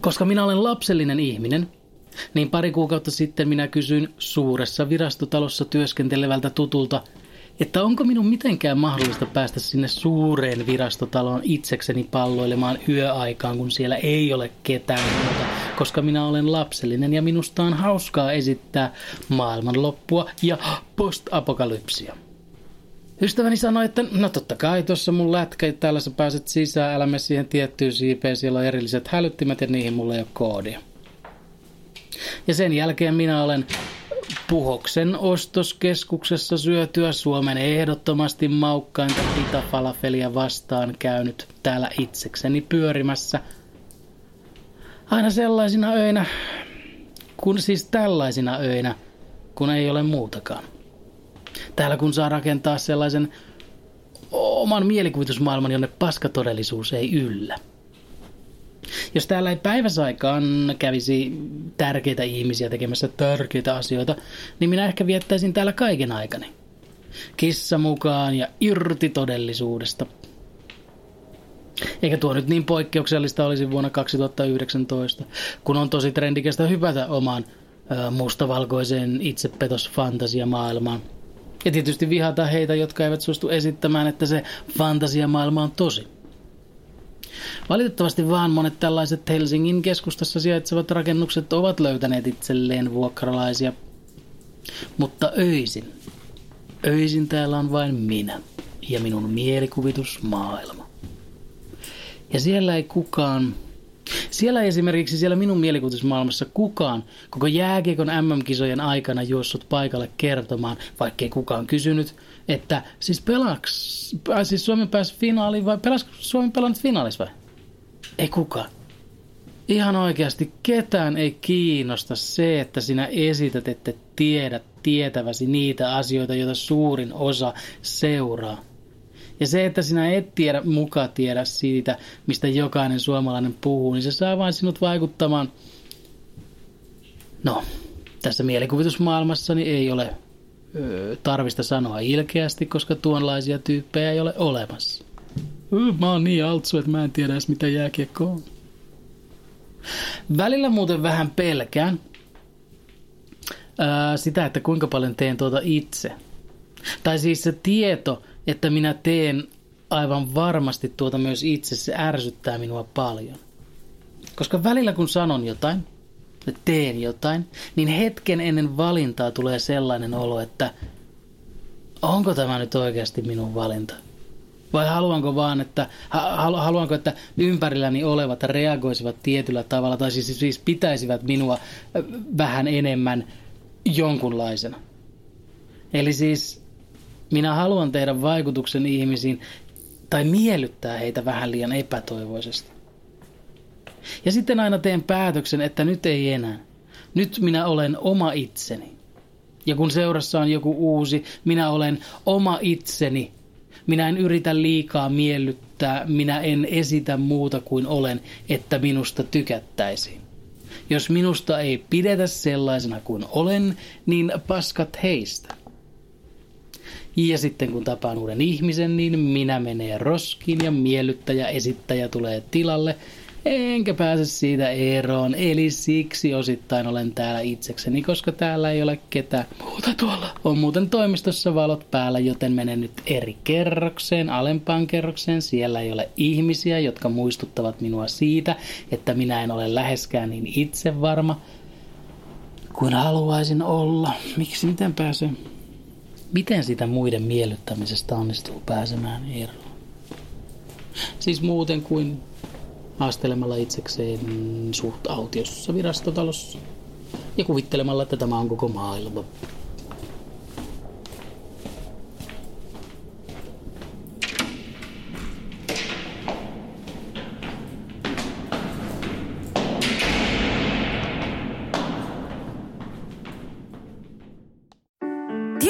Koska minä olen lapsellinen ihminen, niin pari kuukautta sitten minä kysyin suuressa virastotalossa työskentelevältä tutulta, että onko minun mitenkään mahdollista päästä sinne suureen virastotaloon itsekseni palloilemaan yöaikaan, kun siellä ei ole ketään muuta, koska minä olen lapsellinen ja minusta on hauskaa esittää maailmanloppua ja postapokalypsia. Ystäväni sanoi, että no totta kai tuossa mun lätkä, täällä sä pääset sisään, älä siihen tiettyyn siipeen, siellä on erilliset hälyttimet ja niihin mulla ei ole koodia. Ja sen jälkeen minä olen Puhoksen ostoskeskuksessa syötyä Suomen ehdottomasti maukkainta pitafalafelia vastaan käynyt täällä itsekseni pyörimässä. Aina sellaisina öinä, kun siis tällaisina öinä, kun ei ole muutakaan. Täällä kun saa rakentaa sellaisen oman mielikuvitusmaailman, jonne paskatodellisuus ei yllä. Jos täällä ei päiväsaikaan kävisi tärkeitä ihmisiä tekemässä tärkeitä asioita, niin minä ehkä viettäisin täällä kaiken aikani. Kissa mukaan ja irti todellisuudesta. Eikä tuo nyt niin poikkeuksellista olisi vuonna 2019, kun on tosi trendikästä hypätä omaan mustavalkoiseen itsepetosfantasiamaailmaan. Ja tietysti vihata heitä, jotka eivät suostu esittämään, että se fantasiamaailma on tosi. Valitettavasti vaan monet tällaiset Helsingin keskustassa sijaitsevat rakennukset ovat löytäneet itselleen vuokralaisia. Mutta öisin, öisin täällä on vain minä ja minun mielikuvitusmaailma. Ja siellä ei kukaan, siellä esimerkiksi siellä minun mielikuvitusmaailmassa kukaan koko jääkiekon MM-kisojen aikana juossut paikalle kertomaan, vaikkei kukaan kysynyt, että siis pelaks, äh, siis Suomi pääsi finaaliin vai pelasko Suomi pelannut finaalissa vai? Ei kukaan. Ihan oikeasti ketään ei kiinnosta se, että sinä esität, että tiedät tietäväsi niitä asioita, joita suurin osa seuraa. Ja se, että sinä et tiedä, muka tiedä siitä, mistä jokainen suomalainen puhuu, niin se saa vain sinut vaikuttamaan. No, tässä mielikuvitusmaailmassa niin ei ole ö, tarvista sanoa ilkeästi, koska tuonlaisia tyyppejä ei ole olemassa. Mä oon niin altsu, että mä en tiedä edes mitä jääkiekko on. Välillä muuten vähän pelkään ää, sitä, että kuinka paljon teen tuota itse. Tai siis se tieto, että minä teen aivan varmasti tuota myös itse, se ärsyttää minua paljon. Koska välillä kun sanon jotain, teen jotain, niin hetken ennen valintaa tulee sellainen olo, että onko tämä nyt oikeasti minun valinta? Vai haluanko vaan, että, haluanko, että ympärilläni olevat reagoisivat tietyllä tavalla, tai siis, siis pitäisivät minua vähän enemmän jonkunlaisena. Eli siis minä haluan tehdä vaikutuksen ihmisiin tai miellyttää heitä vähän liian epätoivoisesti. Ja sitten aina teen päätöksen, että nyt ei enää. Nyt minä olen oma itseni. Ja kun seurassa on joku uusi, minä olen oma itseni minä en yritä liikaa miellyttää, minä en esitä muuta kuin olen, että minusta tykättäisiin. Jos minusta ei pidetä sellaisena kuin olen, niin paskat heistä. Ja sitten kun tapaan uuden ihmisen, niin minä menee roskiin ja miellyttäjä esittäjä tulee tilalle – enkä pääse siitä eroon. Eli siksi osittain olen täällä itsekseni, koska täällä ei ole ketään muuta tuolla. On muuten toimistossa valot päällä, joten menen nyt eri kerrokseen, alempaan kerrokseen. Siellä ei ole ihmisiä, jotka muistuttavat minua siitä, että minä en ole läheskään niin itsevarma kuin haluaisin olla. Miksi, miten pääsen? Miten sitä muiden miellyttämisestä onnistuu pääsemään eroon? Siis muuten kuin haastelemalla itsekseen suht autiossa virastotalossa ja kuvittelemalla, että tämä on koko maailma.